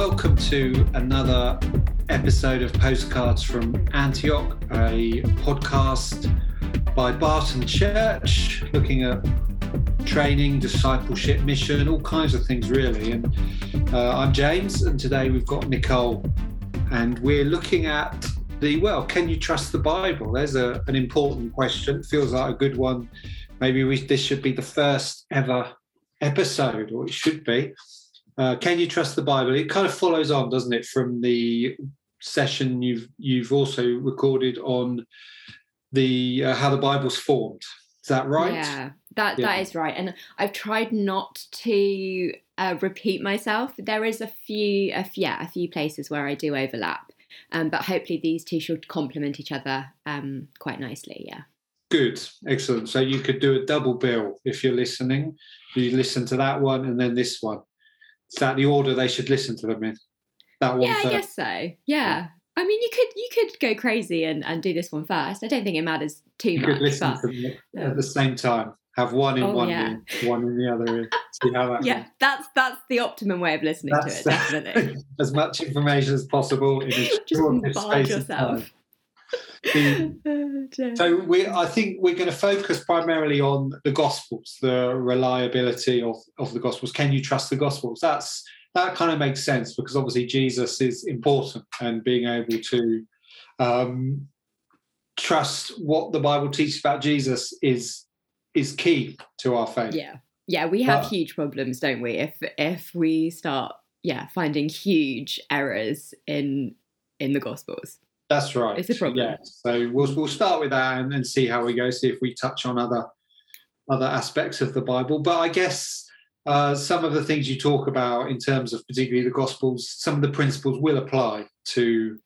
welcome to another episode of Postcards from Antioch, a podcast by Barton Church looking at training, discipleship, mission, all kinds of things, really. And uh, I'm James, and today we've got Nicole, and we're looking at the well, can you trust the Bible? There's a, an important question, feels like a good one. Maybe we, this should be the first ever episode, or it should be. Uh, can you trust the Bible? It kind of follows on, doesn't it, from the session you've you've also recorded on the uh, how the Bible's formed. Is that right? Yeah, that yeah. that is right. And I've tried not to uh, repeat myself. There is a few, a, yeah, a few places where I do overlap, um, but hopefully these two should complement each other um, quite nicely. Yeah. Good, excellent. So you could do a double bill if you're listening. You listen to that one and then this one. Is that the order they should listen to them in? That one. Yeah, first? I guess so. Yeah. yeah. I mean, you could you could go crazy and, and do this one first. I don't think it matters too much. you much. Could listen but, to them at the same time. Have one in oh, one yeah. one in the other See how that. yeah, that's that's the optimum way of listening that's, to it. Definitely. as much information as possible in a short space yourself. Of time. so we, I think we're going to focus primarily on the Gospels, the reliability of, of the Gospels. Can you trust the Gospels? That's that kind of makes sense because obviously Jesus is important, and being able to um, trust what the Bible teaches about Jesus is is key to our faith. Yeah, yeah, we have but, huge problems, don't we? If if we start, yeah, finding huge errors in in the Gospels. That's right. It's a problem. Yeah. So we'll we'll start with that and, and see how we go. See if we touch on other other aspects of the Bible. But I guess uh, some of the things you talk about in terms of particularly the Gospels, some of the principles will apply to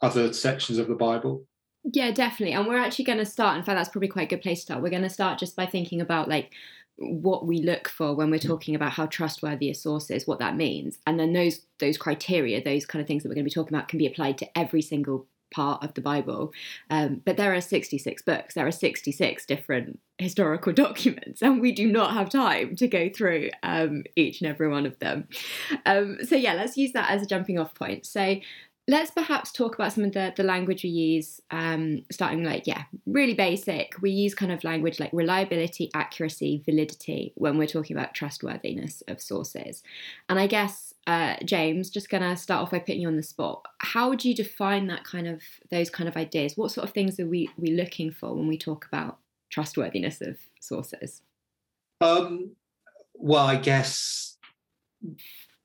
other sections of the Bible. Yeah, definitely. And we're actually going to start. In fact, that's probably quite a good place to start. We're going to start just by thinking about like what we look for when we're talking about how trustworthy a source is, what that means, and then those those criteria, those kind of things that we're going to be talking about, can be applied to every single part of the Bible. Um, but there are 66 books, there are 66 different historical documents, and we do not have time to go through um, each and every one of them. Um, so, yeah, let's use that as a jumping off point. So, let's perhaps talk about some of the, the language we use um, starting like yeah really basic. We use kind of language like reliability accuracy validity when we're talking about trustworthiness of sources. And i guess uh, james just gonna start off by putting you on the spot. How would you define that kind of those kind of ideas? What sort of things are we we looking for when we talk about trustworthiness of sources? Um, well i guess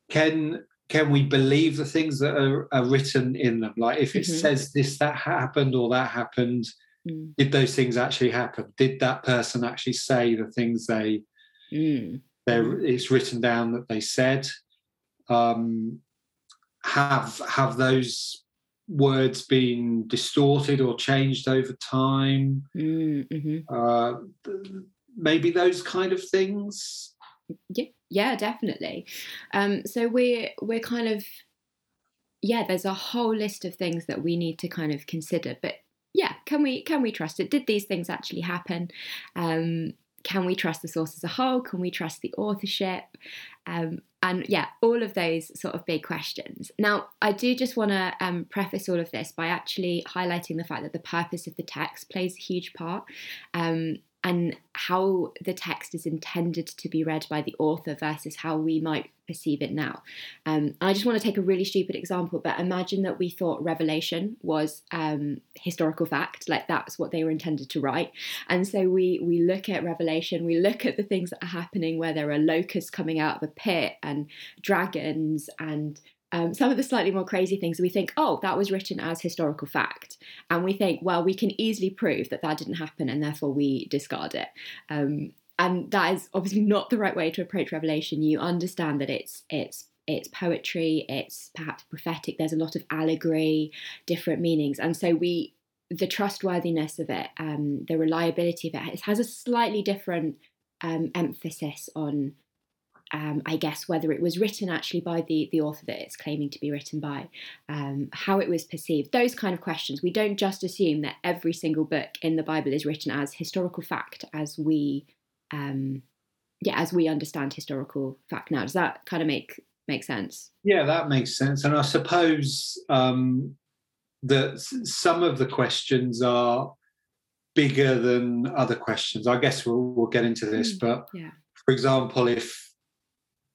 can can we believe the things that are, are written in them? Like if it mm-hmm. says this, that happened or that happened, mm. did those things actually happen? Did that person actually say the things they mm. it's written down that they said? Um, have have those words been distorted or changed over time? Mm, mm-hmm. Uh, maybe those kind of things. Yeah, yeah, definitely. Um, so we're we're kind of yeah. There's a whole list of things that we need to kind of consider. But yeah, can we can we trust it? Did these things actually happen? Um, can we trust the source as a whole? Can we trust the authorship? Um, and yeah, all of those sort of big questions. Now, I do just want to um, preface all of this by actually highlighting the fact that the purpose of the text plays a huge part. Um, and how the text is intended to be read by the author versus how we might perceive it now. Um, I just want to take a really stupid example, but imagine that we thought Revelation was um, historical fact, like that's what they were intended to write, and so we we look at Revelation, we look at the things that are happening where there are locusts coming out of a pit and dragons and um, some of the slightly more crazy things we think, oh, that was written as historical fact. And we think, well, we can easily prove that that didn't happen and therefore we discard it. Um, and that is obviously not the right way to approach Revelation. You understand that it's it's it's poetry, it's perhaps prophetic. There's a lot of allegory, different meanings, and so we the trustworthiness of it, um, the reliability of it, it has a slightly different um, emphasis on um, I guess whether it was written actually by the, the author that it's claiming to be written by, um, how it was perceived, those kind of questions. We don't just assume that every single book in the Bible is written as historical fact, as we, um, yeah, as we understand historical fact now. Does that kind of make make sense? Yeah, that makes sense. And I suppose um, that some of the questions are bigger than other questions. I guess we'll, we'll get into this, mm, but yeah. for example, if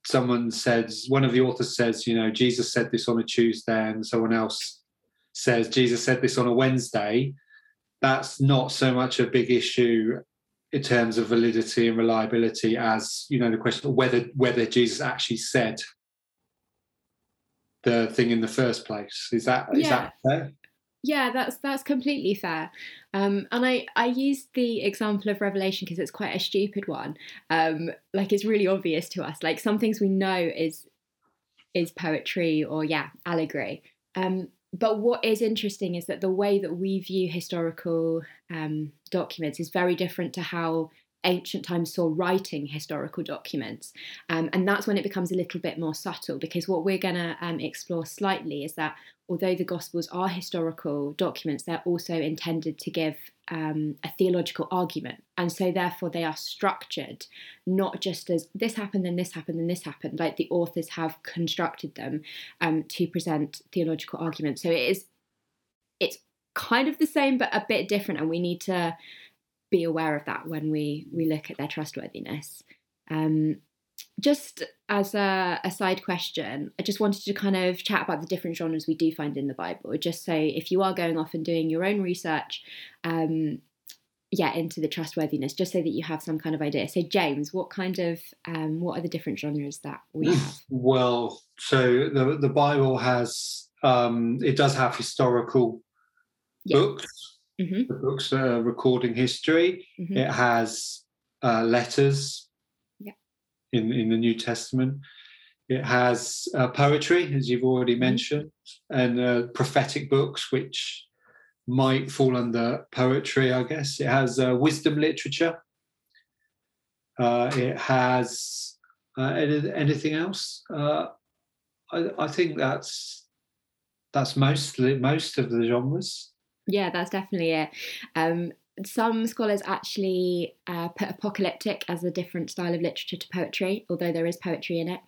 someone says, one of the authors says, you know, Jesus said this on a Tuesday, and someone else says, Jesus said this on a Wednesday, that's not so much a big issue in terms of validity and reliability as you know the question of whether whether Jesus actually said the thing in the first place. Is that is yeah. that fair? Yeah, that's that's completely fair. Um, and I I use the example of Revelation because it's quite a stupid one. Um, like it's really obvious to us. Like some things we know is is poetry or yeah allegory. Um, but what is interesting is that the way that we view historical um, documents is very different to how ancient times saw writing historical documents. Um, and that's when it becomes a little bit more subtle because what we're going to um, explore slightly is that although the Gospels are historical documents, they're also intended to give um, a theological argument. And so, therefore, they are structured not just as this happened, then this happened, then this happened, like the authors have constructed them um, to present theological arguments. So, it is, it's kind of the same, but a bit different. And we need to be aware of that when we we look at their trustworthiness. Um, just as a, a, side question, I just wanted to kind of chat about the different genres we do find in the Bible. Just so if you are going off and doing your own research, um, yeah, into the trustworthiness, just so that you have some kind of idea. So, James, what kind of um, what are the different genres that we have? Well, so the the Bible has um, it does have historical yeah. books Mm-hmm. The book's uh, recording history. Mm-hmm. It has uh, letters yeah. in in the New Testament. It has uh, poetry, as you've already mm-hmm. mentioned, and uh, prophetic books, which might fall under poetry, I guess. It has uh, wisdom literature. Uh, it has anything else. I, I think that's that's mostly most of the genres. Yeah, that's definitely it. Um, some scholars actually uh, put apocalyptic as a different style of literature to poetry, although there is poetry in it.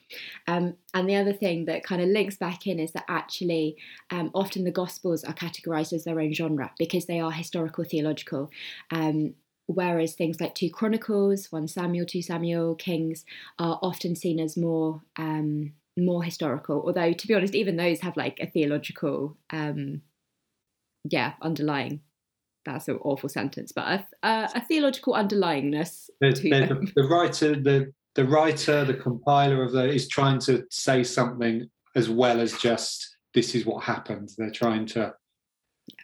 Um, and the other thing that kind of links back in is that actually um, often the Gospels are categorized as their own genre because they are historical theological. Um, whereas things like 2 Chronicles, 1 Samuel, 2 Samuel, Kings are often seen as more um, more historical. Although, to be honest, even those have like a theological um, yeah, underlying. That's an awful sentence, but a, a, a theological underlyingness. There's the, the, writer, the the writer, the compiler of the is trying to say something as well as just this is what happened. They're trying to. Yeah.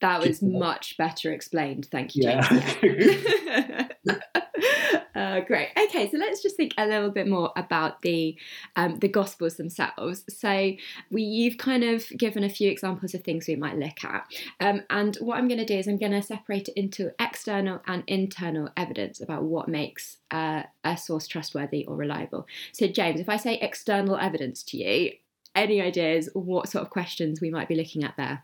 That was much better explained. Thank you, James. Yeah. Uh, great. Okay, so let's just think a little bit more about the um, the Gospels themselves. So we you've kind of given a few examples of things we might look at, um, and what I'm going to do is I'm going to separate it into external and internal evidence about what makes uh, a source trustworthy or reliable. So James, if I say external evidence to you, any ideas what sort of questions we might be looking at there?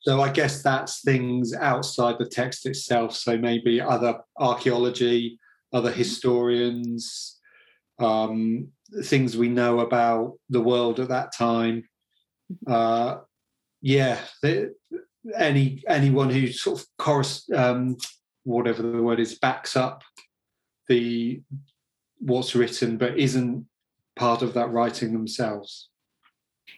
So I guess that's things outside the text itself. So maybe other archaeology, other historians, um, things we know about the world at that time. Uh, yeah, any anyone who sort of chorus, um, whatever the word is, backs up the what's written, but isn't part of that writing themselves.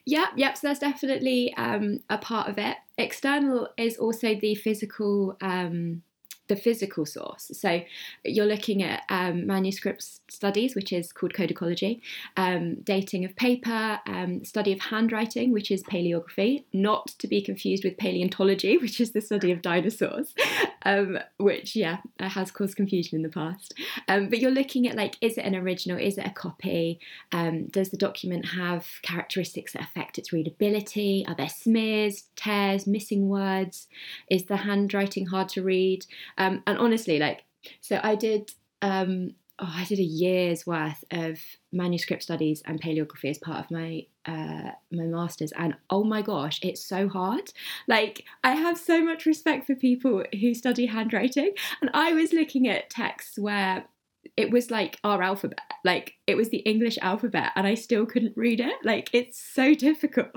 Yep, yep. So that's definitely um, a part of it. External is also the physical um, the physical source. So you're looking at um, manuscript studies, which is called codicology, um, dating of paper, um, study of handwriting, which is paleography, not to be confused with paleontology, which is the study of dinosaurs, um, which, yeah, has caused confusion in the past. Um, but you're looking at like, is it an original? Is it a copy? Um, does the document have characteristics that affect its readability? Are there smears, tears, missing words? Is the handwriting hard to read? Um, and honestly, like, so I did, um, oh, I did a year's worth of manuscript studies and paleography as part of my uh, my masters, and oh my gosh, it's so hard. Like, I have so much respect for people who study handwriting, and I was looking at texts where it was like our alphabet. Like it was the English alphabet, and I still couldn't read it. Like it's so difficult.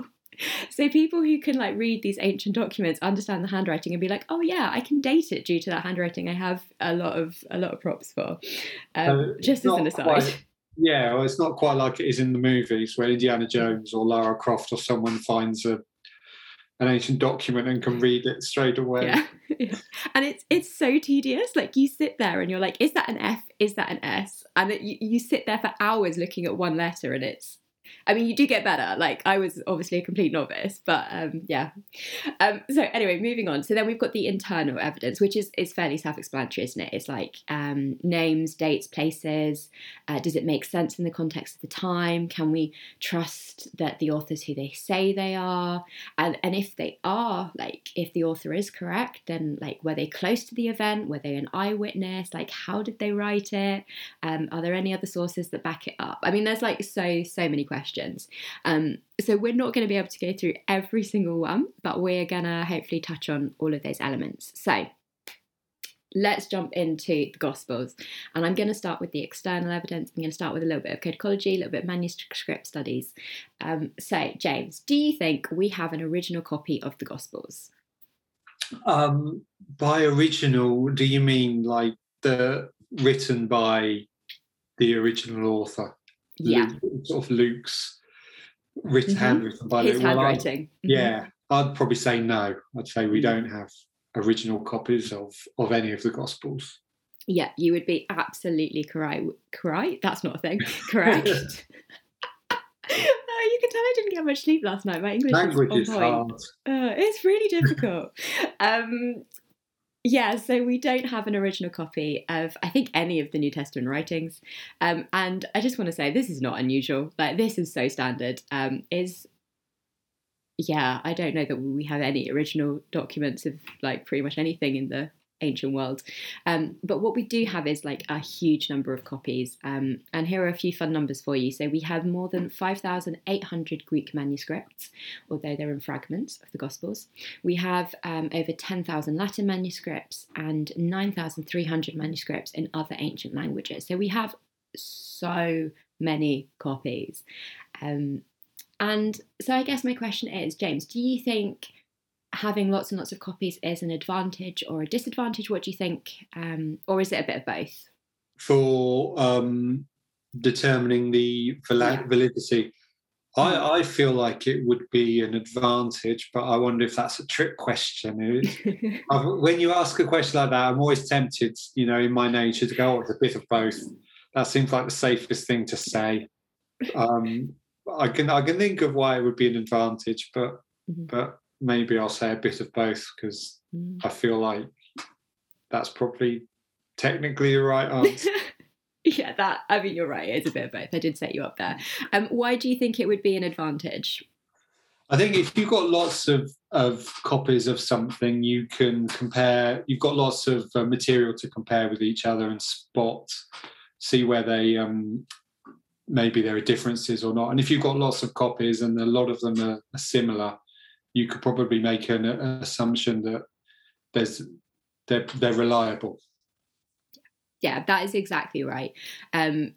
So people who can like read these ancient documents, understand the handwriting, and be like, "Oh yeah, I can date it due to that handwriting." I have a lot of a lot of props for. Um, just as an aside. Quite, yeah, well, it's not quite like it is in the movies where Indiana Jones or Lara Croft or someone finds a an ancient document and can read it straight away. Yeah. And it's it's so tedious. Like you sit there and you're like, is that an F? Is that an S? And it, you, you sit there for hours looking at one letter and it's I mean, you do get better. Like I was obviously a complete novice, but um, yeah. Um, so anyway, moving on. So then we've got the internal evidence, which is is fairly self-explanatory, isn't it? It's like um, names, dates, places. Uh, does it make sense in the context of the time? Can we trust that the authors who they say they are? And and if they are, like if the author is correct, then like were they close to the event? Were they an eyewitness? Like how did they write it? Um, are there any other sources that back it up? I mean, there's like so so many questions questions. Um, so we're not going to be able to go through every single one, but we're going to hopefully touch on all of those elements. So let's jump into the Gospels. And I'm going to start with the external evidence. I'm going to start with a little bit of codicology, a little bit of manuscript studies. Um, so, James, do you think we have an original copy of the Gospels? Um, by original, do you mean like the written by the original author? Yeah. Luke, sort of Luke's written mm-hmm. handwritten by his Luke. handwriting. Well, mm-hmm. Yeah, I'd probably say no. I'd say we mm-hmm. don't have original copies of of any of the Gospels. Yeah, you would be absolutely correct. Correct? That's not a thing. Correct. oh, you can tell I didn't get much sleep last night. My English Language is, is hard. Uh, it's really difficult. um, yeah, so we don't have an original copy of, I think, any of the New Testament writings. Um, and I just want to say this is not unusual. Like, this is so standard. Um, is yeah, I don't know that we have any original documents of like pretty much anything in the ancient world. Um, but what we do have is like a huge number of copies. Um, and here are a few fun numbers for you. So we have more than 5,800 Greek manuscripts, although they're in fragments of the Gospels. We have um, over 10,000 Latin manuscripts and 9,300 manuscripts in other ancient languages. So we have so many copies. Um, and so I guess my question is, James, do you think having lots and lots of copies is an advantage or a disadvantage? What do you think? Um, or is it a bit of both? For um, determining the yeah. validity, I, hmm. I, feel like it would be an advantage, but I wonder if that's a trick question. when you ask a question like that, I'm always tempted, you know, in my nature to go, oh, it's a bit of both. That seems like the safest thing to say. Um, I can I can think of why it would be an advantage, but mm-hmm. but maybe I'll say a bit of both because mm. I feel like that's probably technically the right answer. yeah, that I mean you're right. It's a bit of both. I did set you up there. Um, why do you think it would be an advantage? I think if you've got lots of, of copies of something, you can compare. You've got lots of uh, material to compare with each other and spot, see where they um, maybe there are differences or not. And if you've got lots of copies and a lot of them are, are similar, you could probably make an, an assumption that there's they're they're reliable. Yeah, that is exactly right. Um,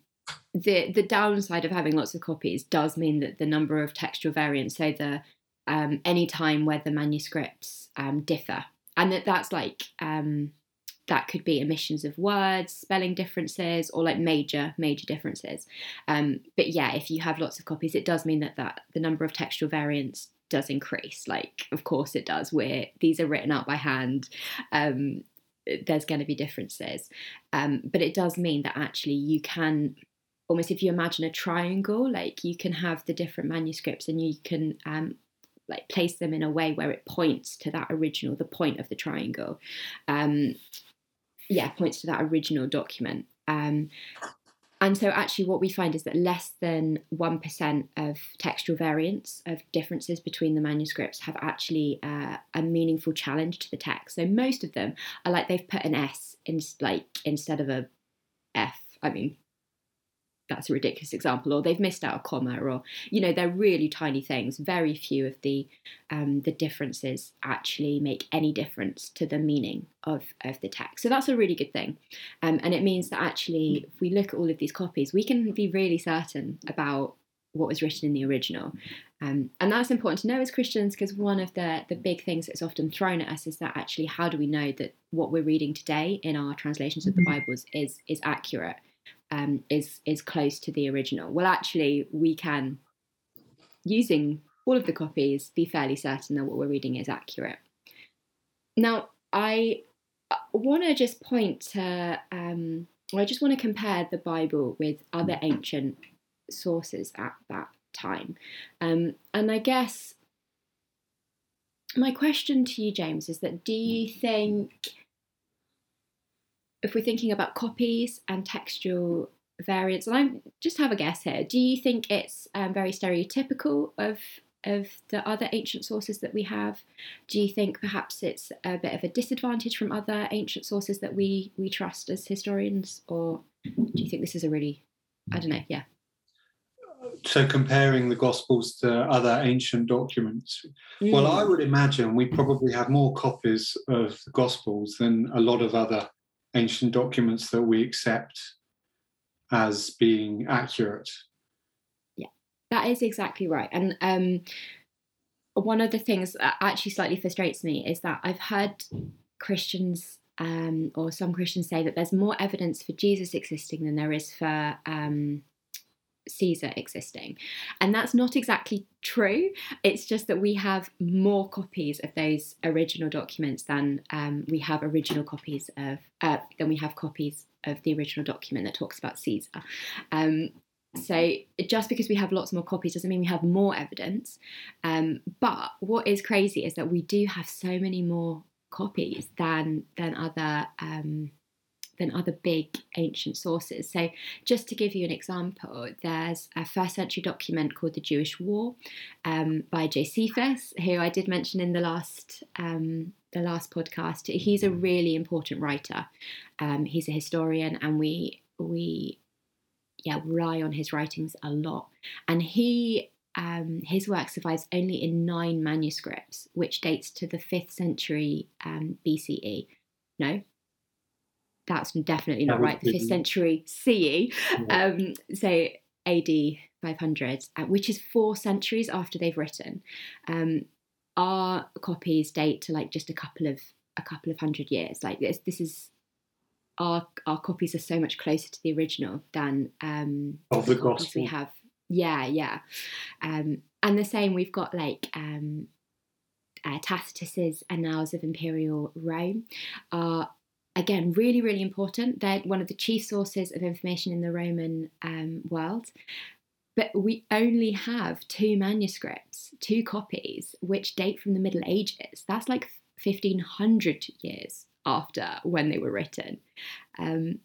the the downside of having lots of copies does mean that the number of textual variants, so the um, any time where the manuscripts um, differ, and that that's like um, that could be omissions of words, spelling differences, or like major major differences. Um, but yeah, if you have lots of copies, it does mean that that the number of textual variants does increase. Like, of course it does. Where these are written out by hand. Um, there's going to be differences, um, but it does mean that actually you can almost if you imagine a triangle, like you can have the different manuscripts and you can um, like place them in a way where it points to that original, the point of the triangle. Um, yeah, points to that original document. Um, and so, actually, what we find is that less than 1% of textual variants, of differences between the manuscripts, have actually uh, a meaningful challenge to the text. So, most of them are like they've put an S in, like instead of a F. I mean, that's a ridiculous example or they've missed out a comma or you know they're really tiny things. Very few of the um, the differences actually make any difference to the meaning of of the text. So that's a really good thing. Um, and it means that actually if we look at all of these copies we can be really certain about what was written in the original. Um, and that's important to know as christians because one of the the big things that's often thrown at us is that actually how do we know that what we're reading today in our translations of the Mm-hmm. bibles is is accurate um, is is close to the original. Well, actually, we can, using all of the copies, be fairly certain that what we're reading is accurate. Now, I want to just point to, um, I just want to compare the Bible with other ancient sources at that time, um, and I guess my question to you, James, is that do you think if we're thinking about copies and textual variants, and I just have a guess here, do you think it's um, very stereotypical of of the other ancient sources that we have? Do you think perhaps it's a bit of a disadvantage from other ancient sources that we we trust as historians, or do you think this is a really, I don't know, yeah, So comparing the Gospels to other ancient documents, well, Mm. I would imagine we probably have more copies of the Gospels than a lot of other ancient documents that we accept as being accurate. Yeah, that is exactly right. And um, one of the things that actually slightly frustrates me is that I've heard Christians um, or some Christians say that there's more evidence for Jesus existing than there is for um, Caesar existing. And that's not exactly true. It's just that we have more copies of those original documents than um, we have original copies of, uh, than we have copies of the original document that talks about Caesar. Um, so just because we have lots more copies doesn't mean we have more evidence. Um, but what is crazy is that we do have so many more copies than than other um, than other big ancient sources. So just to give you an example, there's a first century document called the Jewish War um, by Josephus, who I did mention in the last um, the last podcast. He's a really important writer. Um, he's a historian, and we we yeah rely on his writings a lot. And he um, his work survives only in nine manuscripts, which dates to the fifth century um, BCE. No, that's definitely not That right. The fifth century CE, Yeah. um, so AD 500, uh, which is four centuries after they've written. Um, our copies date to like just a couple of a couple of hundred years. Like this, this is our our copies are so much closer to the original than um, Of the copies we have. Yeah, yeah, um, and the same. We've got like um, uh, Tacitus's Annals of Imperial Rome are again really really important. They're one of the chief sources of information in the Roman um, world. But we only have two manuscripts, two copies, which date from the Middle Ages. That's like 1500 years after when they were written. Um,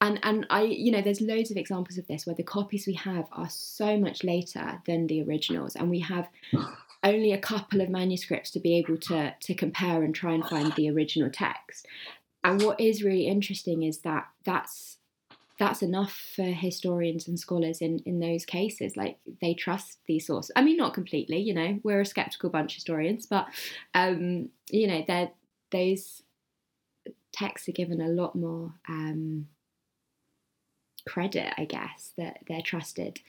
and and I, you know, there's loads of examples of this where the copies we have are so much later than the originals, and we have only a couple of manuscripts to be able to to compare and try and find the original text. And what is really interesting is that that's that's enough for historians and scholars in in those cases. Like they trust these sources. I mean, not completely. You know, we're a skeptical bunch of historians, but um, you know, those texts are given a lot more um, credit, I guess, that they're trusted,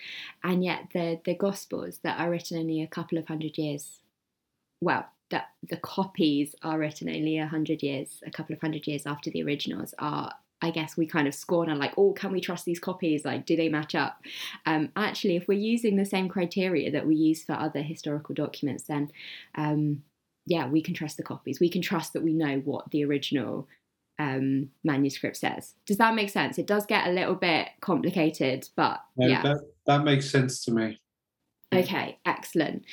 and yet the the Gospels that are written only a couple of hundred years, well, that the copies are written only a hundred years, a couple of hundred years after the originals are. I guess we kind of scorn and like, oh, can we trust these copies? Like, do they match up? Um, actually, if we're using the same criteria that we use for other historical documents, then um, yeah, we can trust the copies. We can trust that we know what the original um, manuscript says. Does that make sense? It does get a little bit complicated, but No, yeah. that, that makes sense to me. Okay, excellent.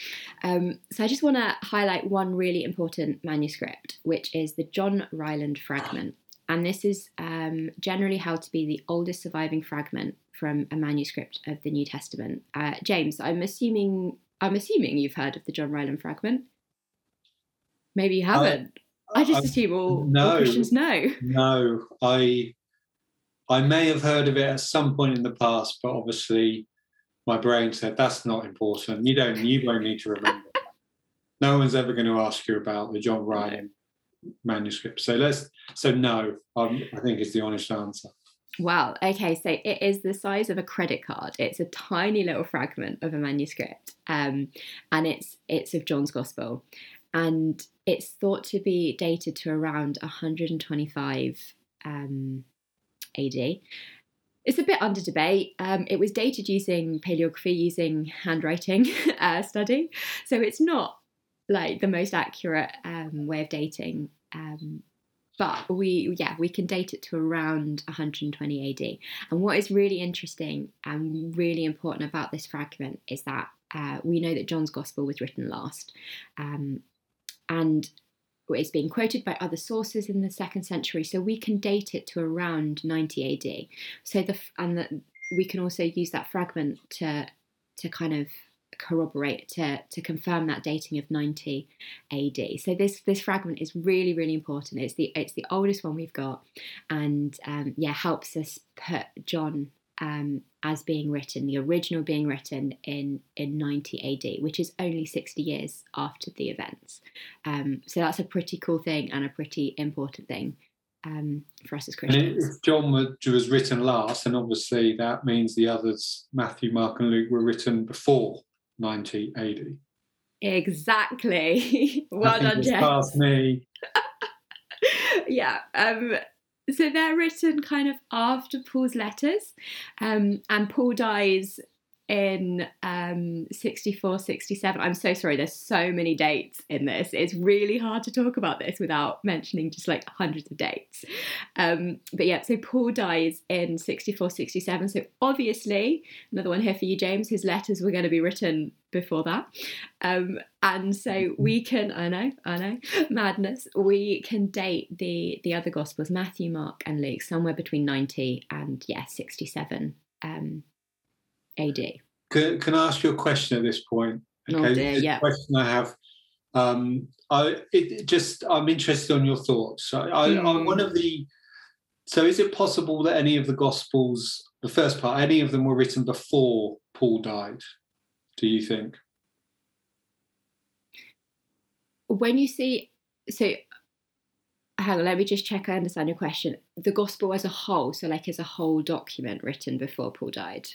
Um, so I just want to highlight one really important manuscript, which is the John Ryland fragment. And this is um, generally held to be the oldest surviving fragment from a manuscript of the New Testament. Uh, James, I'm assuming I'm assuming you've heard of the John Ryland fragment. Maybe you haven't. I just I- assume all, all no. Christians know. No, I I may have heard of it at some point in the past, but obviously my brain said that's not important. You don't. You won't need to remember. no one's ever going to ask you about the John Ryan manuscript. So let's. So no, um, I think is the honest answer. Wow. Okay. So it is the size of a credit card. It's a tiny little fragment of a manuscript, um, and it's it's of John's Gospel, and it's thought to be dated to around 125 um, AD. It's a bit under debate. Um, it was dated using paleography, using handwriting uh, study, so it's not like the most accurate um, way of dating. Um, but we, yeah, we can date it to around 120 AD. And what is really interesting and really important about this fragment is that uh, we know that John's Gospel was written last, um, and it's being quoted by other sources in the second century, so we can date it to around 90 AD. So the and the, we can also use that fragment to to kind of corroborate to to confirm that dating of 90 AD. So this this fragment is really really important. It's the it's the oldest one we've got, and um, yeah helps us put John um, as being written, the original being written in, in 90 AD, which is only 60 years after the events. Um, so that's a pretty cool thing and a pretty important thing um, for us as Christians. if John was written last, and obviously that means the others, Matthew, Mark, and Luke, were written before 90 AD. Exactly. well done, Jeff. Past me. yeah. Um, so they're written kind of after Paul's letters, um, and Paul dies in um, 64, 67. I'm so sorry, there's so many dates in this. It's really hard to talk about this without mentioning just like hundreds of dates. Um, but yeah, so Paul dies in 64, 67. So obviously, another one here for you, James, his letters were going to be written before that. Um, and so we can, I know, I know, madness, we can date the, the other Gospels, Matthew, Mark, and Luke, somewhere between 90 and, yeah, 67. Um, AD. Can, can I ask you a question at this point? Okay, oh dear, yeah. question I have. Um, I it, just I'm interested on your thoughts. I, mm. I, one of the so is it possible that any of the Gospels, the first part, any of them were written before Paul died? Do you think? When you see so hang on, let me just check I understand your question. The gospel as a whole, so like as a whole document written before Paul died.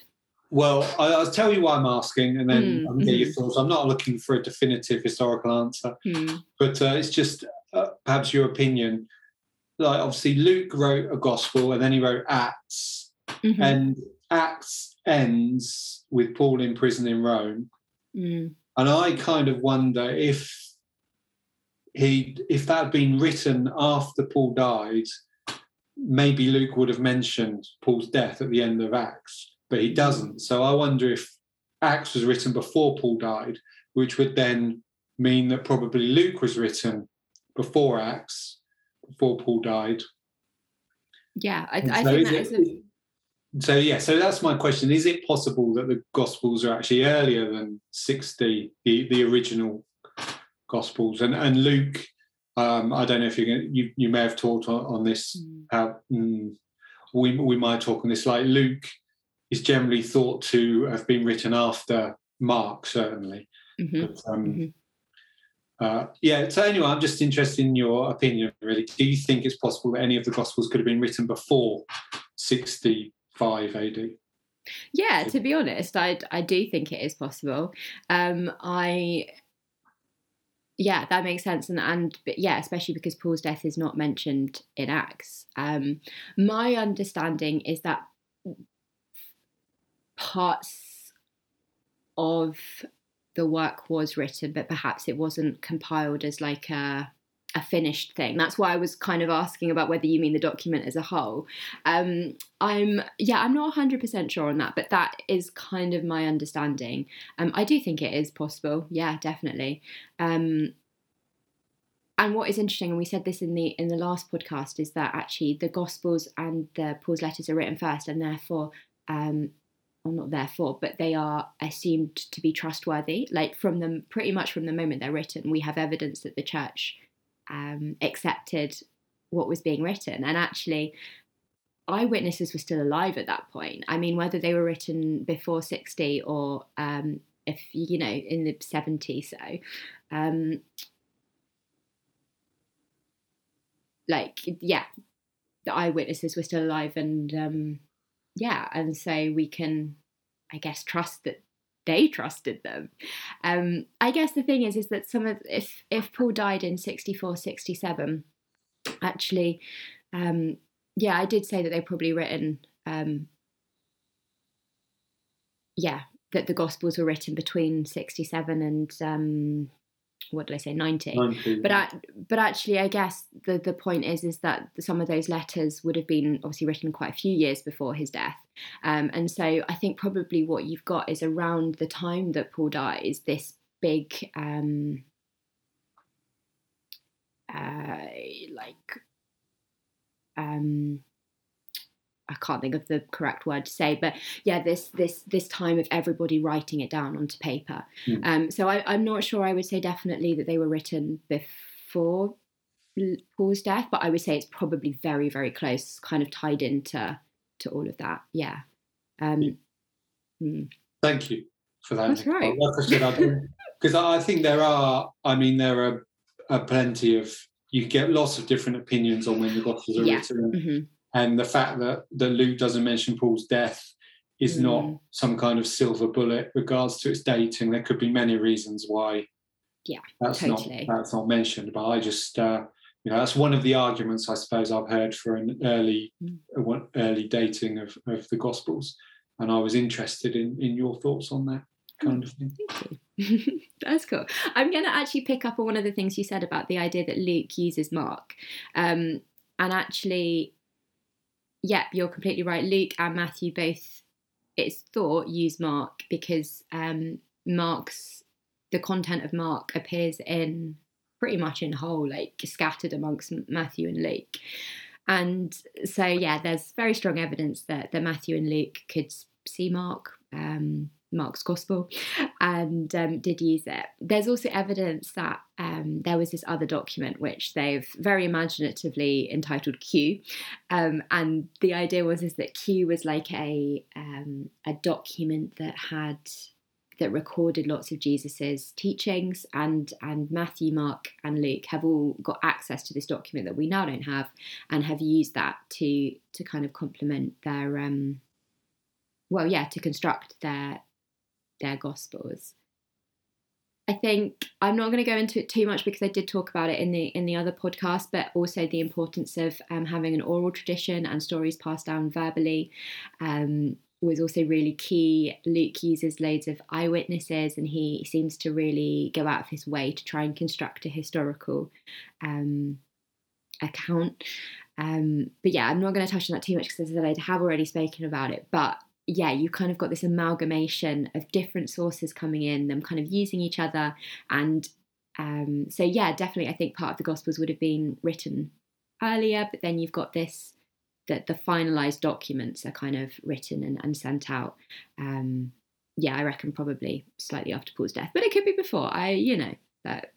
Well, I, will tell you why I'm asking, and then mm, I'll get your thoughts. I'm not looking for a definitive historical answer, mm. but uh, it's just uh, perhaps your opinion. Like, obviously, Luke wrote a gospel, and then he wrote Acts, mm-hmm. and Acts ends with Paul in prison in Rome, mm. and I kind of wonder if he, if that had been written after Paul died, maybe Luke would have mentioned Paul's death at the end of Acts but he doesn't. So I wonder if Acts was written before Paul died, which would then mean that probably Luke was written before Acts, before Paul died. Yeah, I, I so think that is. A... So yeah, so that's my question: Is it possible that the Gospels are actually earlier than sixty, the, the original Gospels, and and Luke? Um, I don't know if you're going you you may have talked on, on this. Mm. How mm, we we might talk on this. Like Luke is generally thought to have been written after Mark, certainly. Mm-hmm. But, um, mm-hmm. Uh, yeah. So anyway, I'm just interested in your opinion. Really, do you think it's possible that any of the Gospels could have been written before 65 AD? Yeah, to be honest, I I do think it is possible. Um, I yeah, that makes sense, and and yeah, especially because Paul's death is not mentioned in Acts. Um, my understanding is that parts of the work was written, but perhaps it wasn't compiled as like a a finished thing. That's why I was kind of asking about whether you mean the document as a whole. Um, I'm yeah, I'm not 100% sure on that, but that is kind of my understanding. Um, I do think it is possible. Yeah, definitely. Um, and what is interesting, and we said this in the in the last podcast, is that actually the Gospels and the Paul's letters are written first, and therefore um, or not therefore, but they are assumed to be trustworthy. Like from them, pretty much from the moment they're written, we have evidence that the church um, accepted what was being written. And actually, eyewitnesses were still alive at that point. I mean, whether they were written before 60 or um, if, you know, in the 70s, so. Um, like, yeah, the eyewitnesses were still alive and um, yeah, and so we can, I guess, trust that they trusted them. Um, I guess the thing is, is that some of if if Paul died in 64, 67, actually, um, yeah, I did say that they're probably written, um, yeah, that the Gospels were written between 67 and um, what did I say, 90. 90. But I, but actually, I guess the the point is is that some of those letters would have been obviously written quite a few years before his death, um, and so I think probably what you've got is around the time that Paul dies, this big. Um, uh, like um, I can't think of the correct word to say, but yeah, this this this time of everybody writing it down onto paper. Mm. Um, so I, am not sure. I would say definitely that they were written before Paul's death, but I would say it's probably very very close, kind of tied into to all of that. Yeah. Um, mm. Thank you for that. That's right. because I, I, think there are. I mean, there are, are, plenty of. You get lots of different opinions on when the Gospels are yeah. written. Mm-hmm and the fact that that Luke doesn't mention Paul's death is mm. not some kind of silver bullet regards to its dating. There could be many reasons why. Yeah, that's totally. not that's not mentioned. But I just uh, you know that's one of the arguments I suppose I've heard for an early mm. early dating of, of the Gospels, and I was interested in in your thoughts on that kind of thing. Thank you. That's cool. I'm going to actually pick up on one of the things you said about the idea that Luke uses Mark. Um, and actually, yep, you're completely right. Luke and Matthew both, it's thought, use Mark because um, Mark's the content of Mark appears in pretty much in whole, like scattered amongst Matthew and Luke. And so, yeah, there's very strong evidence that, that Matthew and Luke could see Mark. Um, Mark's Gospel and um, did use it. There's also evidence that um, there was this other document which they've very imaginatively entitled Q, um, and the idea was is that Q was like a um, a document that had that recorded lots of Jesus's teachings, and and Matthew, Mark, and Luke have all got access to this document that we now don't have, and have used that to to kind of complement their um, well, yeah, to construct their their gospels. I think I'm not going to go into it too much because I did talk about it in the in the other podcast, but also the importance of um, having an oral tradition and stories passed down verbally um, was also really key. Luke uses loads of eyewitnesses, and he seems to really go out of his way to try and construct a historical um, account. Um, but yeah, I'm not going to touch on that too much because as I said, I have already spoken about it. But yeah, you kind of got this amalgamation of different sources coming in, them kind of using each other. And um, so, yeah, definitely, I think part of the Gospels would have been written earlier, but then you've got this that the finalized documents are kind of written and, and sent out. Um, yeah, I reckon probably slightly after Paul's death, but it could be before. I, you know, that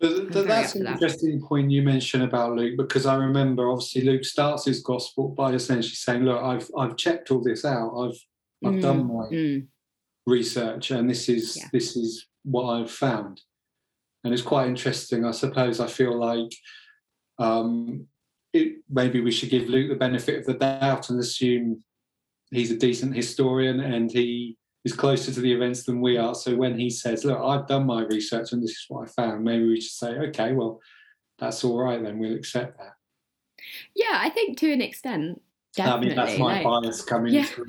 but, that's an interesting point you mentioned about Luke because I remember obviously Luke starts his gospel by essentially saying, "Look, I've I've checked all this out. I've I've mm, done my mm. research, and this is yeah. this is what I've found." And it's quite interesting. I suppose I feel like um, it, maybe we should give Luke the benefit of the doubt and assume he's a decent historian and he is closer to the events than we are. So when he says, "Look, I've done my research and this is what I found," maybe we should say, "Okay, well, that's all right. Then we'll accept that." Yeah, I think to an extent. Definitely. I mean, that's my bias coming yeah. through.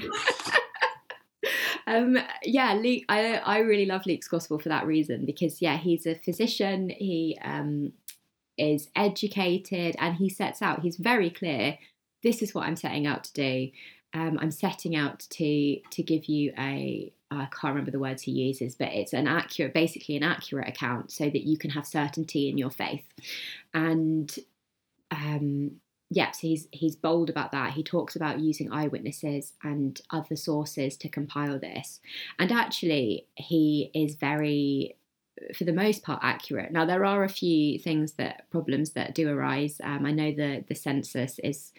um, yeah, Luke. I I really love Luke's gospel for that reason because yeah, he's a physician. He um, is educated, and he sets out. He's very clear. This is what I'm setting out to do um, I'm setting out to to give you a I can't remember the words he uses, but it's an accurate, basically an accurate account, so that you can have certainty in your faith. And um, yeah, so he's he's bold about that. He talks about using eyewitnesses and other sources to compile this, and actually he is very for the most part accurate. Now there are a few things that problems that do arise. Um, I know the the census is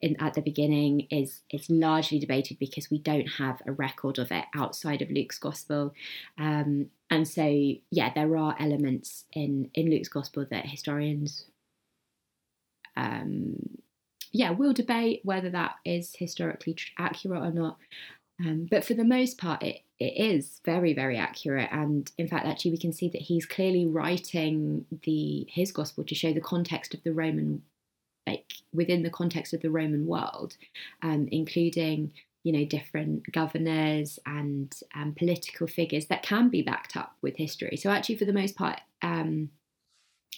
in at the beginning is is largely debated because we don't have a record of it outside of Luke's gospel, um, and so yeah, there are elements in in Luke's gospel that historians. Um, yeah, we'll debate whether that is historically accurate or not. Um, but for the most part, it, it is very, very accurate. And in fact, actually, we can see that he's clearly writing the his gospel to show the context of the Roman, like within the context of the Roman world, um, including you know different governors and um, political figures that can be backed up with history. So actually, for the most part, um,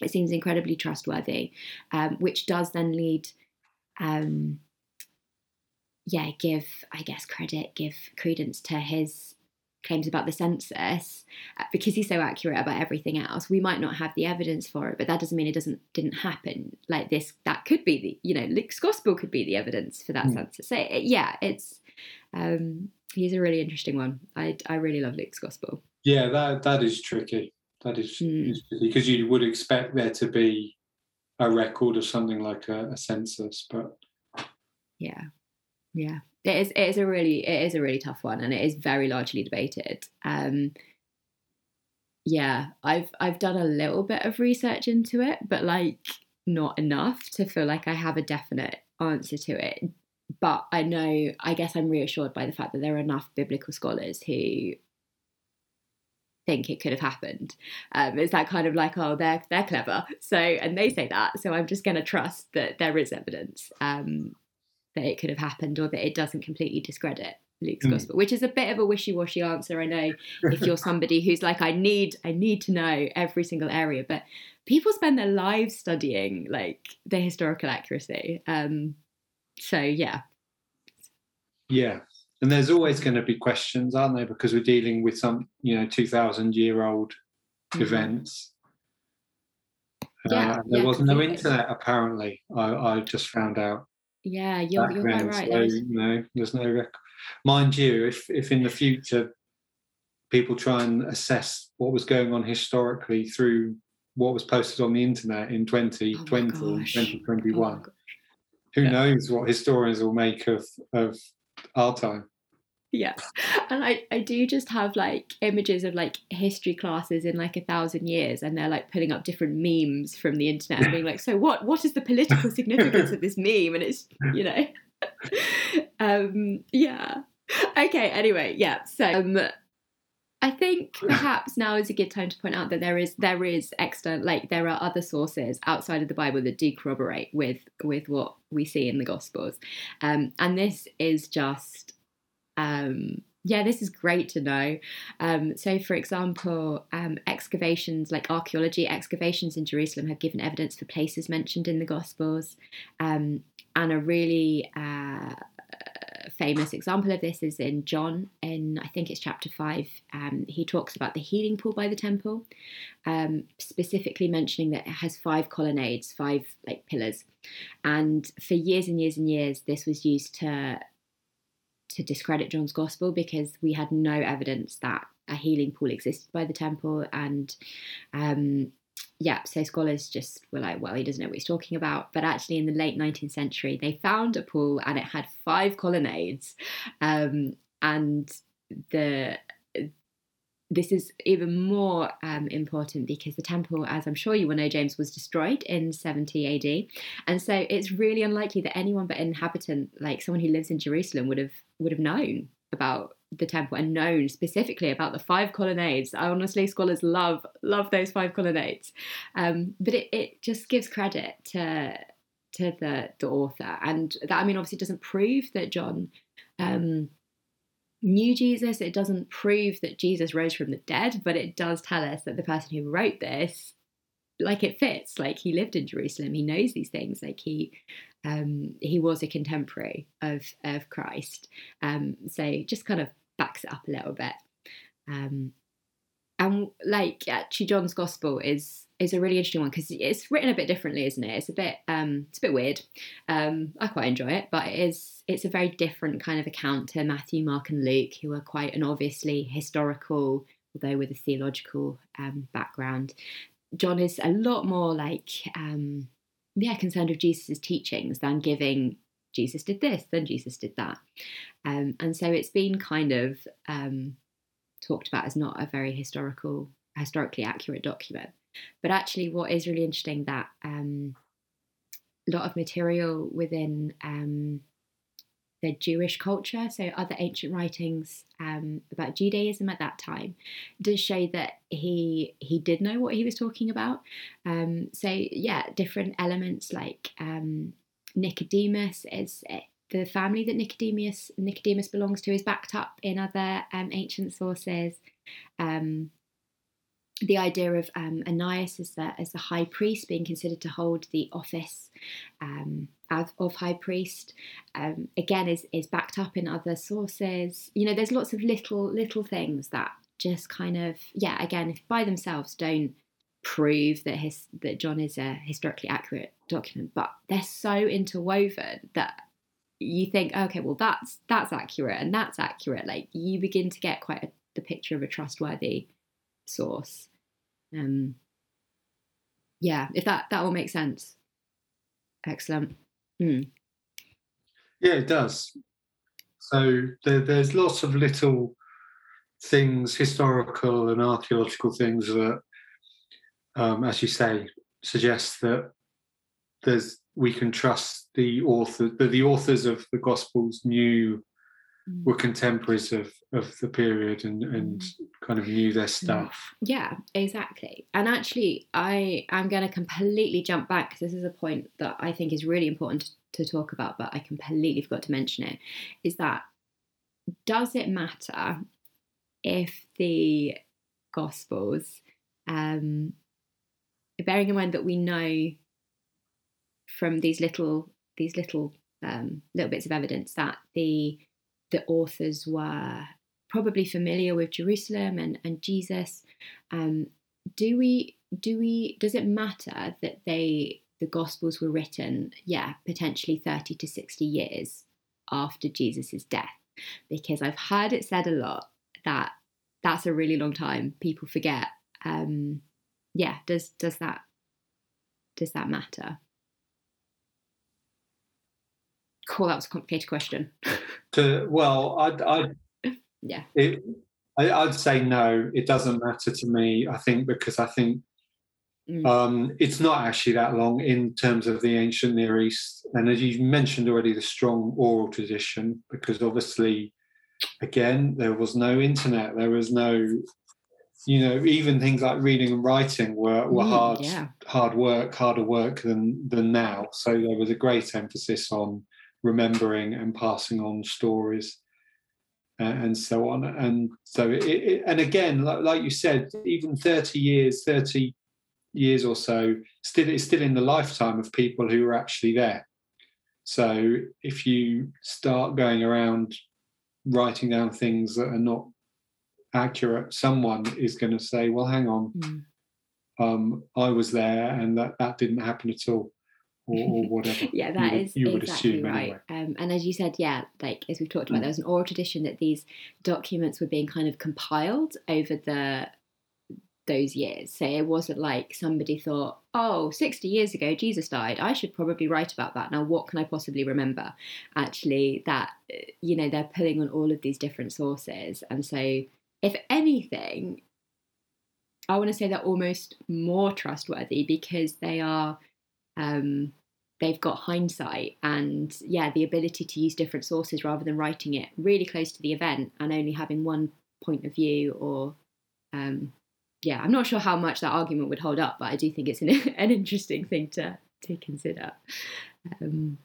it seems incredibly trustworthy, um, which does then lead um, yeah, give, I guess, credit, give credence to his claims about the census uh, because he's so accurate about everything else we might not have the evidence for it but that doesn't mean it doesn't didn't happen. Like this that could be the you know luke's gospel could be the evidence for that mm. census. So yeah it's um he's a really interesting one. I i really love luke's gospel. Yeah that that is tricky. That is, mm. is because you would expect there to be a record of something like a, a census but yeah. Yeah it is it is a really it is a really tough one and it is very largely debated um yeah i've i've done a little bit of research into it but like not enough to feel like i have a definite answer to it but i know i guess i'm reassured by the fact that there are enough biblical scholars who think it could have happened. Um, it's that kind of like, oh, they're they're clever, so and they say that, so I'm just going to trust that there is evidence. Um, that it could have happened or that it doesn't completely discredit Luke's mm. gospel, which is a bit of a wishy-washy answer. I know if you're somebody who's like, I need, I need to know every single area, but people spend their lives studying like the historical accuracy. Um, so yeah. Yeah. And there's always going to be questions, aren't there? Because we're dealing with some, you know, 2000 year old mm. events. Yeah, uh, there yeah, was completely. no internet apparently. I, I just found out. Yeah, you're, you're quite right. So, you know, there's no record. Mind you, if if in the future people try and assess what was going on historically through what was posted on the internet in 2020 oh 2021 oh who yeah. knows what historians will make of of our time yeah. And I, I do just have like images of like history classes in like a thousand years and they're like pulling up different memes from the internet and being like so what what is the political significance of this meme? And it's you know. Um yeah. Okay anyway yeah so um I think perhaps now is a good time to point out that there is there is external like there are other sources outside of the Bible that do corroborate with with what we see in the Gospels, um, and this is just um, yeah, this is great to know. Um, so, for example, um, excavations like archaeology excavations in Jerusalem have given evidence for places mentioned in the Gospels. Um, and a really uh, famous example of this is in John, in I think it's chapter five. Um, he talks about the healing pool by the temple, um, specifically mentioning that it has five colonnades, five like pillars. And for years and years and years, this was used to to discredit John's gospel because we had no evidence that a healing pool existed by the temple. And um, yeah, so scholars just were like, well, he doesn't know what he's talking about. But actually, in the late 19th century, they found a pool and it had five colonnades. Um, and the this is even more um, important because the temple, as I'm sure you will know, James, was destroyed in 70 AD, and so it's really unlikely that anyone but an inhabitant, like someone who lives in Jerusalem, would have would have known about the temple and known specifically about the five colonnades. I honestly, scholars love love those five colonnades, um, but it, it just gives credit to to the the author, and that I mean, obviously, doesn't prove that John. Um, knew Jesus. It doesn't prove that Jesus rose from the dead, but it does tell us that the person who wrote this, like it fits, like he lived in Jerusalem, he knows these things, like he um, he was a contemporary of of Christ. Um, so just kind of backs it up a little bit. Um, and like actually John's Gospel is is a really interesting one because it's written a bit differently, isn't it? It's a bit um, it's a bit weird. Um, I quite enjoy it, but it is it's a very different kind of account to Matthew, Mark, and Luke, who are quite an obviously historical although with a theological um, background. John is a lot more like, um, yeah, concerned with Jesus' teachings than giving Jesus did this, then Jesus did that. Um, and so it's been kind of um, talked about as not a very historical, historically accurate document. But actually, what is really interesting that um, a lot of material within um, the Jewish culture, so other ancient writings um, about Judaism at that time, does show that he he did know what he was talking about. Um, so yeah, different elements like um, Nicodemus is eh, the family that Nicodemus Nicodemus belongs to is backed up in other um, ancient sources. Um, the idea of um, Ananias as the, as the high priest being considered to hold the office um, of, of, high priest um, again is is backed up in other sources. You know, there's lots of little little things that just kind of yeah again if by themselves don't prove that his that John is a historically accurate document, but they're so interwoven that you think okay well that's that's accurate and that's accurate. Like you begin to get quite a, the picture of a trustworthy source. Um, yeah, if that that all makes sense. Excellent. Mm. Yeah, it does. So there, there's lots of little things, historical and archaeological things that, um, as you say, suggest that there's we can trust the author that the authors of the Gospels knew. Were contemporaries of of the period and and mm. kind of knew their mm. stuff yeah exactly and actually i am going to completely jump back because this is a point that i think is really important to talk about but i completely forgot to mention it is that does it matter if the gospels um bearing in mind that we know from these little these little um, little bits of evidence that the the authors were probably familiar with Jerusalem and, and Jesus. Um, do we do we does it matter that they the gospels were written, yeah, potentially 30 to 60 years after Jesus' death? Because I've heard it said a lot that that's a really long time. People forget. Um, yeah, does does that does that matter? Cool, that was a complicated question. to well, I'd, I'd yeah, it, I, I'd say no. It doesn't matter to me. I think because I think Mm. Um, it's not actually that long in terms of the ancient Near East. And as you mentioned already, the strong oral tradition, because obviously, again, there was no internet, there was no, you know, even things like reading and writing were, were mm, hard, yeah. hard work, harder work than than now. So there was a great emphasis on remembering and passing on stories uh, and so on. And so, it, it, and again, like, like, you said, even 30 years, 30 years or so, still it's still in the lifetime of people who are actually there. So if you start going around writing down things that are not accurate, someone is going to say, "Well, hang on, mm. um, I was there, and that that didn't happen at all." Or, or whatever. yeah, that you is you exactly right. Anyway. Um, and as you said, yeah, like as we've talked about, mm. there was an oral tradition that these documents were being kind of compiled over the those years. So it wasn't like somebody thought, oh, 60 years ago Jesus died. I should probably write about that. Now, what can I possibly remember? Actually, that, you know, they're pulling on all of these different sources. And so, if anything, I want to say they're almost more trustworthy because they are um, they've got hindsight and yeah the ability to use different sources rather than writing it really close to the event and only having one point of view or um, yeah i'm not sure how much that argument would hold up but i do think it's an, an interesting thing to to consider. Um,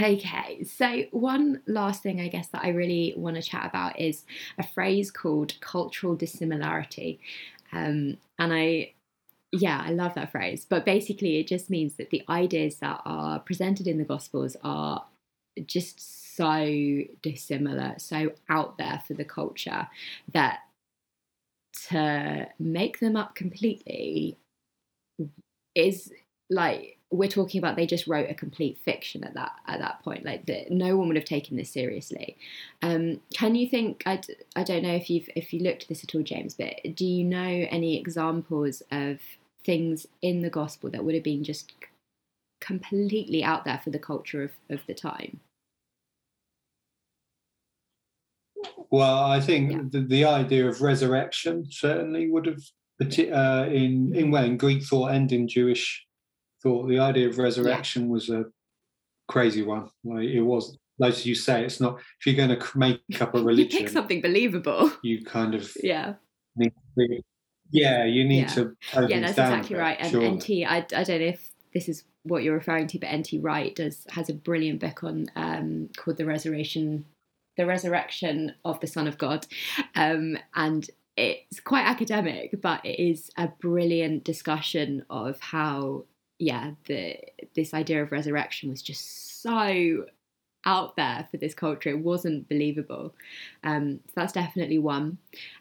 okay so one last thing i guess that i really want to chat about is a phrase called cultural dissimilarity. Um, and i yeah, I love that phrase. But basically, it just means that the ideas that are presented in the Gospels are just so dissimilar, so out there for the culture that to make them up completely is like we're talking about they just wrote a complete fiction at that at that point like that no one would have taken this seriously um, can you think I, I don't know if you've if you looked at this at all james but do you know any examples of things in the gospel that would have been just completely out there for the culture of, of the time well i think yeah. the, the idea of resurrection certainly would have uh, in in well in greek thought and in jewish thought the idea of resurrection yeah. was a crazy one. Like it was, like you say, it's not. If you're going to make up a religion, you pick something believable. You kind of yeah. Need to, yeah, you need yeah. to. Yeah, that's exactly right. And sure. NT, I, I don't know if this is what you're referring to, but NT Wright does has a brilliant book on um, called the Resurrection, the Resurrection of the Son of God, um, and it's quite academic, but it is a brilliant discussion of how yeah, the this idea of resurrection was just so out there for this culture. It wasn't believable. Um, so that's definitely one.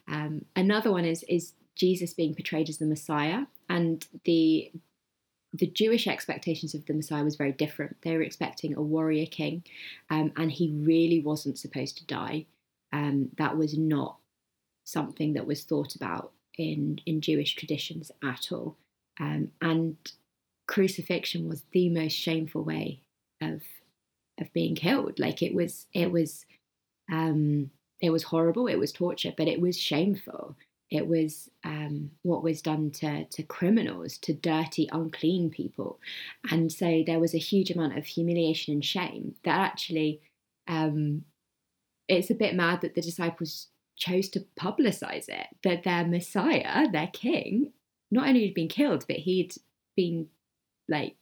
Um, another one is is Jesus being portrayed as the Messiah, and the the Jewish expectations of the Messiah was very different. They were expecting a warrior king, um, and he really wasn't supposed to die. Um, that was not something that was thought about in in Jewish traditions at all. Um, and crucifixion was the most shameful way of of being killed. Like it was, it was, um, it was horrible. It was torture, but it was shameful. It was um, what was done to to criminals, to dirty, unclean people, and so there was a huge amount of humiliation and shame that actually. Um, it's a bit mad that the disciples chose to publicize it that their Messiah, their King, not only had been killed, but he'd been like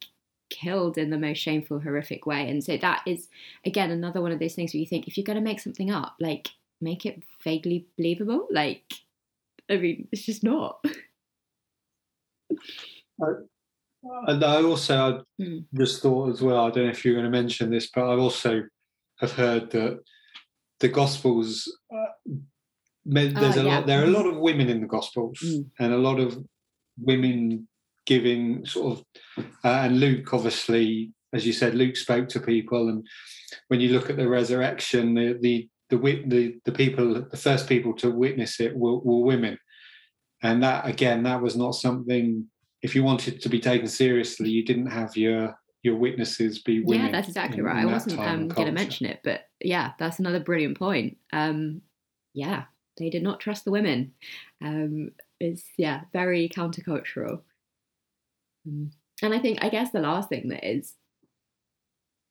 killed in the most shameful, horrific way. And so that is again another one of those things where you think if you're going to make something up, like make it vaguely believable. Like, I mean, it's just not. and I also I mm. just thought as well. I don't know if you're going to mention this, but I also have heard that the Gospels. Uh, there's oh, a yeah. lot. There are a lot of women in the Gospels, mm. and a lot of women giving sort of, uh, and Luke obviously, as you said, Luke spoke to people, and when you look at the resurrection, the the the the, the people, the first people to witness it were, were women, and that again, that was not something. If you wanted to be taken seriously, you didn't have your your witnesses be women. Yeah, that's exactly in, right. In I wasn't um, going to mention it, but yeah, that's another brilliant point. Um, yeah, they did not trust the women. Um, it's yeah, very countercultural. Mm. And I think, I guess the last thing that is,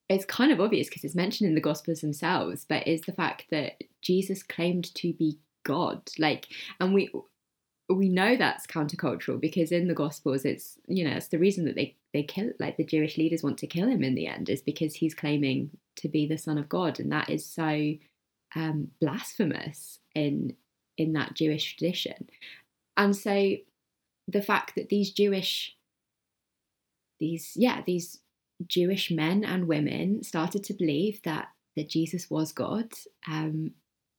it's kind of obvious because it's mentioned in the Gospels themselves, but is the fact that Jesus claimed to be God. Like, and we, we know that's countercultural because in the gospels it's you know it's the reason that they they kill like the jewish leaders want to kill him in the end is because he's claiming to be the son of god and that is so um, blasphemous in in that jewish tradition and so the fact that these jewish these yeah these Jewish men and women started to believe that that Jesus was God, um,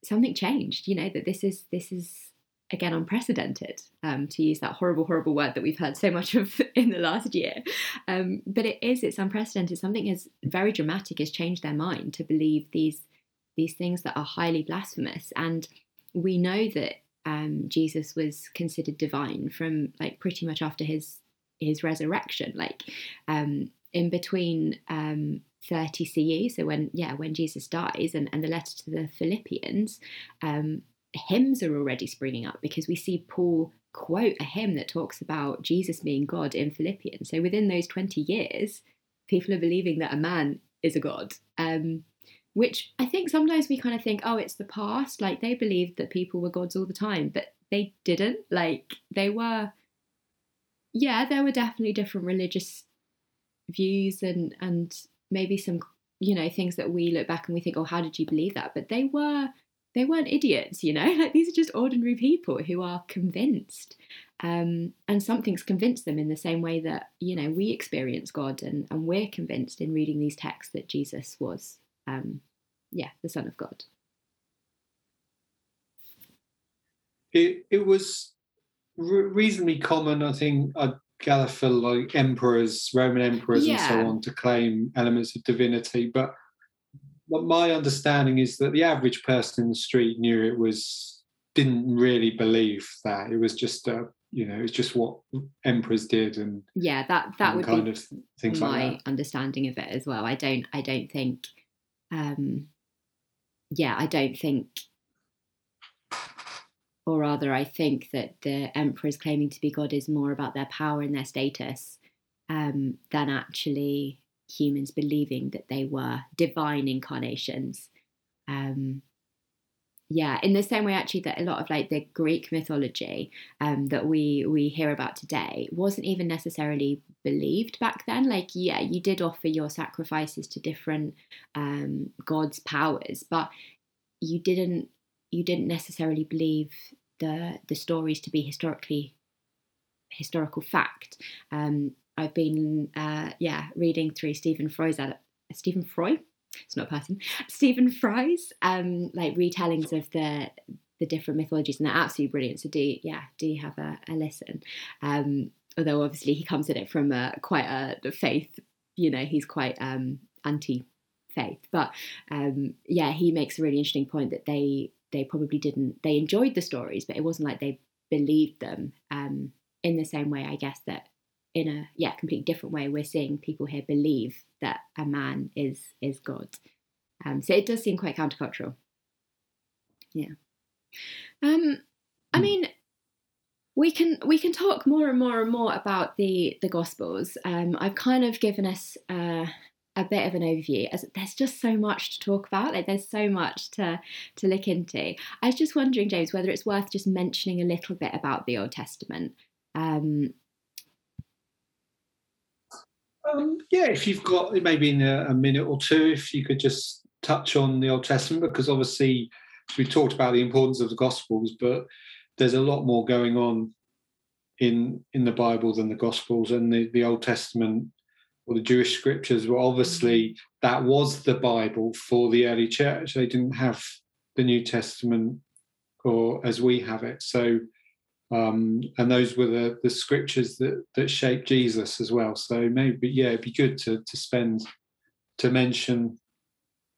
something changed. You know that this is this is again unprecedented um, to use that horrible horrible word that we've heard so much of in the last year um, but it is it's unprecedented something is very dramatic has changed their mind to believe these these things that are highly blasphemous and we know that um, jesus was considered divine from like pretty much after his his resurrection, like um, in between um, 30 CE, so when yeah when Jesus dies, and, and the letter to the Philippians, um, hymns are already springing up because we see Paul quote a hymn that talks about Jesus being God in Philippians. So within those 20 years, people are believing that a man is a god. Um, which I think sometimes we kind of think, oh, it's the past. Like they believed that people were gods all the time, but they didn't. Like they were yeah, there were definitely different religious views and and maybe some you know things that we look back and we think, oh, how did you believe that? But they were they weren't idiots, you know. Like these are just ordinary people who are convinced, um, and something's convinced them in the same way that you know we experience God, and and we're convinced in reading these texts that Jesus was, um, yeah, the Son of God. It it was reasonably common, I think, I gather for like emperors, Roman emperors, and so on to claim elements of divinity. But what my understanding is that the average person in the street knew it was didn't really believe that it was just a you know it's just what emperors did and, Yeah, that that would kind be of things my like understanding of it as well. I don't I don't think um yeah, I don't think or rather I think that the emperors claiming to be God is more about their power and their status um, than actually humans believing that they were divine incarnations. Um, yeah, in the same way, actually, that a lot of like the Greek mythology um, that we we hear about today wasn't even necessarily believed back then. Like, yeah, you did offer your sacrifices to different um, gods' powers, but you didn't you didn't necessarily believe the the stories to be historically historical fact. Um, I've been uh, yeah reading through Stephen Fry's Stephen Fry. It's not a person. Stephen Fry's um, like retellings of the the different mythologies, and they're absolutely brilliant. So do yeah, do have a, a listen. Um, although obviously he comes at it from a quite a faith. You know, he's quite um, anti faith, but um, yeah, he makes a really interesting point that they they probably didn't they enjoyed the stories, but it wasn't like they believed them um, in the same way. I guess that in a yeah completely different way we're seeing people here believe that a man is is god. Um, so it does seem quite countercultural. Yeah. Um i mean we can we can talk more and more and more about the the gospels. Um i've kind of given us uh a bit of an overview. As there's just so much to talk about like there's so much to to look into. I was just wondering james whether it's worth just mentioning a little bit about the old testament. Um Um, yeah, if you've got maybe in a, a minute or two, if you could just touch on the Old Testament, because obviously we talked about the importance of the Gospels, but there's a lot more going on in in the Bible than the Gospels and the, the Old Testament or the Jewish scriptures. were obviously that was the Bible for the early church. They didn't have the New Testament or as we have it. So um, and those were the, the scriptures that that shaped Jesus as well. So maybe yeah, it'd be good to to spend to mention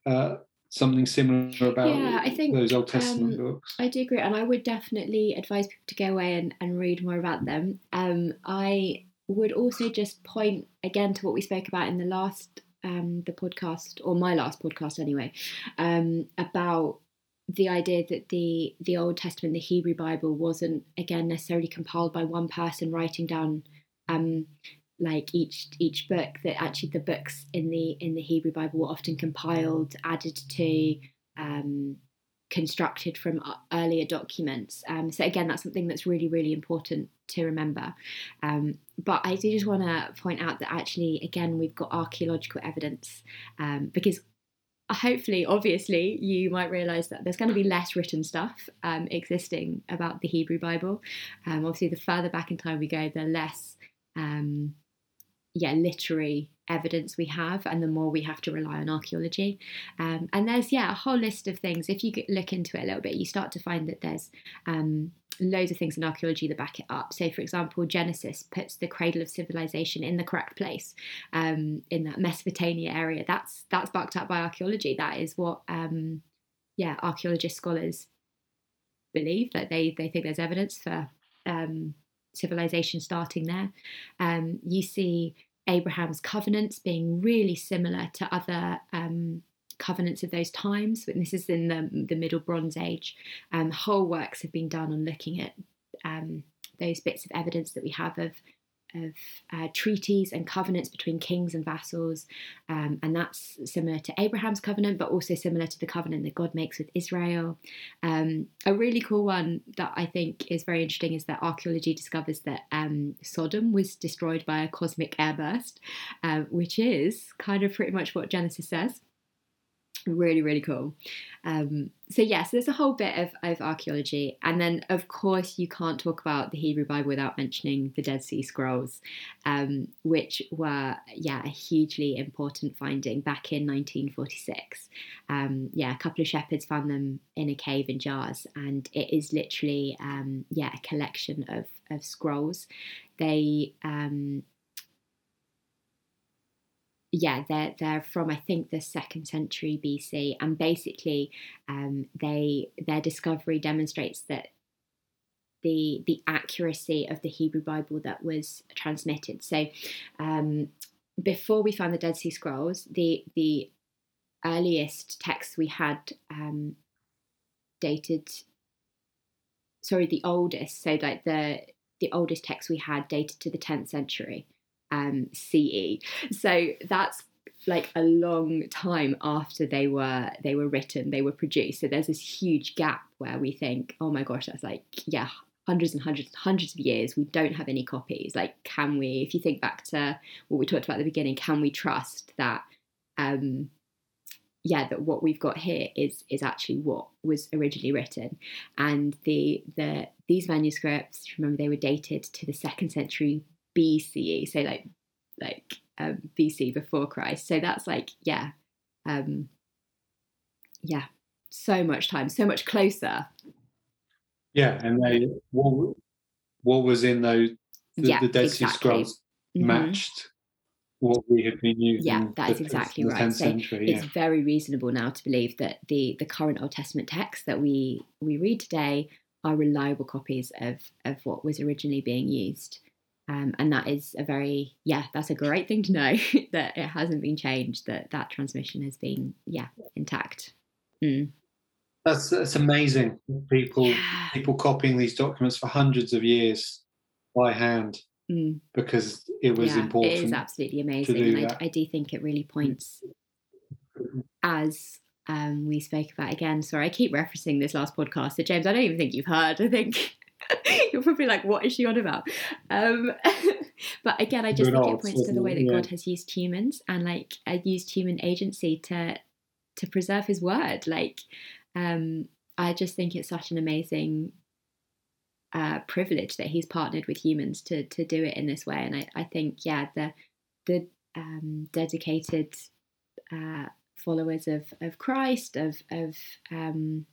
uh, something similar about Yeah, I think, those Old Testament um, books. I do agree, and I would definitely advise people to go away and, and read more about them. Um, I would also just point again to what we spoke about in the last um, the podcast, or my last podcast anyway, um, about the idea that the the Old Testament, the Hebrew Bible, wasn't again necessarily compiled by one person writing down um, like each each book. That actually the books in the in the Hebrew Bible were often compiled, added to, um, constructed from uh, earlier documents. Um, so again, that's something that's really really important to remember. Um, but I do just want to point out that actually, again, we've got archaeological evidence um, because hopefully, obviously, you might realize that there's going to be less written stuff um, existing about the Hebrew Bible. Um, obviously, the further back in time we go, the less, um, yeah, literary evidence we have, and the more we have to rely on archaeology. Um, and there's yeah a whole list of things. If you look into it a little bit, you start to find that there's um, loads of things in archaeology that back it up. So, for example, Genesis puts the cradle of civilization in the correct place um, in that Mesopotamia area. That's that's backed up by archaeology. That is what um, yeah archaeologist scholars believe. That they they think there's evidence for um, civilization starting there. Um, you see Abraham's covenants being really similar to other um, covenants of those times. And this is in the, the Middle Bronze Age. Um, whole works have been done on looking at um, those bits of evidence that we have of of uh, treaties and covenants between kings and vassals, um, and that's similar to Abraham's covenant, but also similar to the covenant that God makes with Israel. Um, a really cool one that I think is very interesting is that archaeology discovers that um, Sodom was destroyed by a cosmic airburst, um, which is kind of pretty much what Genesis says. Really, really cool. Um, so, yes, yeah, so there's a whole bit of, of archaeology. And then, of course, you can't talk about the Hebrew Bible without mentioning the Dead Sea Scrolls, um, which were, yeah, a hugely important finding back in 1946. Um, yeah, a couple of shepherds found them in a cave in jars, and it is literally, um, yeah, a collection of, of scrolls. they um, yeah, they're they're from I think the second century BC, and basically, um, they their discovery demonstrates that the the accuracy of the Hebrew Bible that was transmitted. So, um, before we found the Dead Sea Scrolls, the the earliest texts we had um, dated. Sorry, the oldest. So, like the the oldest text we had dated to the tenth century um, CE. So that's like a long time after they were they were written, they were produced. So there's this huge gap where we think, oh my gosh, that's like yeah, hundreds and hundreds and hundreds of years. We don't have any copies. Like, can we? If you think back to what we talked about at the beginning, can we trust that? Um, yeah, that what we've got here is is actually what was originally written, and the the these manuscripts. Remember, they were dated to the second century BCE, so like like um, BC before Christ. So that's like yeah, um, yeah, so much time, so much closer. Yeah, and they what what was in those the, Yeah, the Dead Sea exactly. Scrolls Mhm. matched what we had been using. Yeah, that is exactly the right. 10th So century. It's very reasonable now to believe that the the current Old Testament texts that we we read today are reliable copies of of what was originally being used. Um, and that is a very yeah that's a great thing to know that it hasn't been changed that that transmission has been yeah intact Mm. That's that's amazing. People Yeah. people copying these documents for hundreds of years by hand Mm. because it was yeah, important. It is absolutely amazing, and. I, I do think it really points, as um, we spoke about again. Sorry, I keep referencing this last podcast. So James, I don't even think you've heard. I think you're probably like, "What is she on about?" Um, but again, I just Good think it points to the way that Yeah. God has used humans and like uh, used human agency to to preserve His word. Like, um, I just think it's such an amazing uh, privilege that he's partnered with humans to to do it in this way. And I, I think, yeah, the the um, dedicated uh, followers of of Christ, of of um,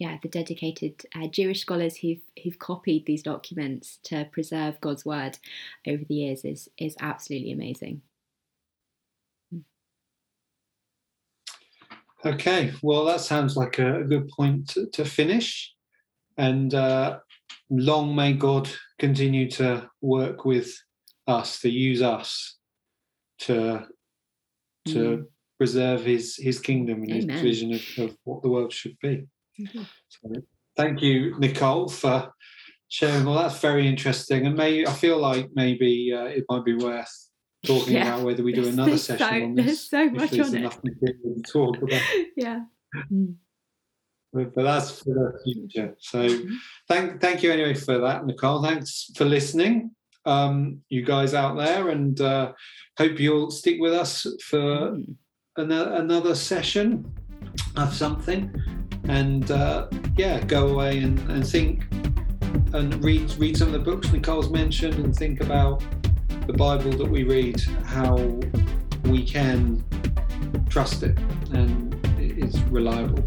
yeah, the dedicated uh, Jewish scholars who've who've copied these documents to preserve God's word over the years is is absolutely amazing. Okay, well, that sounds like a, good point to, to finish. And uh, long may God continue to work with us, to use us to to Mm. preserve His His kingdom and His vision of, of what the world should be. Mhm. So, thank you, Nicole, for sharing Well, That's very interesting, and may I feel like maybe uh, it might be worth talking Yeah. about whether we do There's- another there's session so- on there's this. so much there's on it. enough material to talk about. yeah. Mm. But, but that's for the future. So Mhm. thank thank you anyway for that, Nicole. Thanks for listening, um, you guys out there, and uh, hope you'll stick with us for Mm. another, another session of something, and uh, yeah, go away and, and think and read read some of the books Nicole's mentioned, and think about the Bible that we read, how we can trust it, and it is reliable.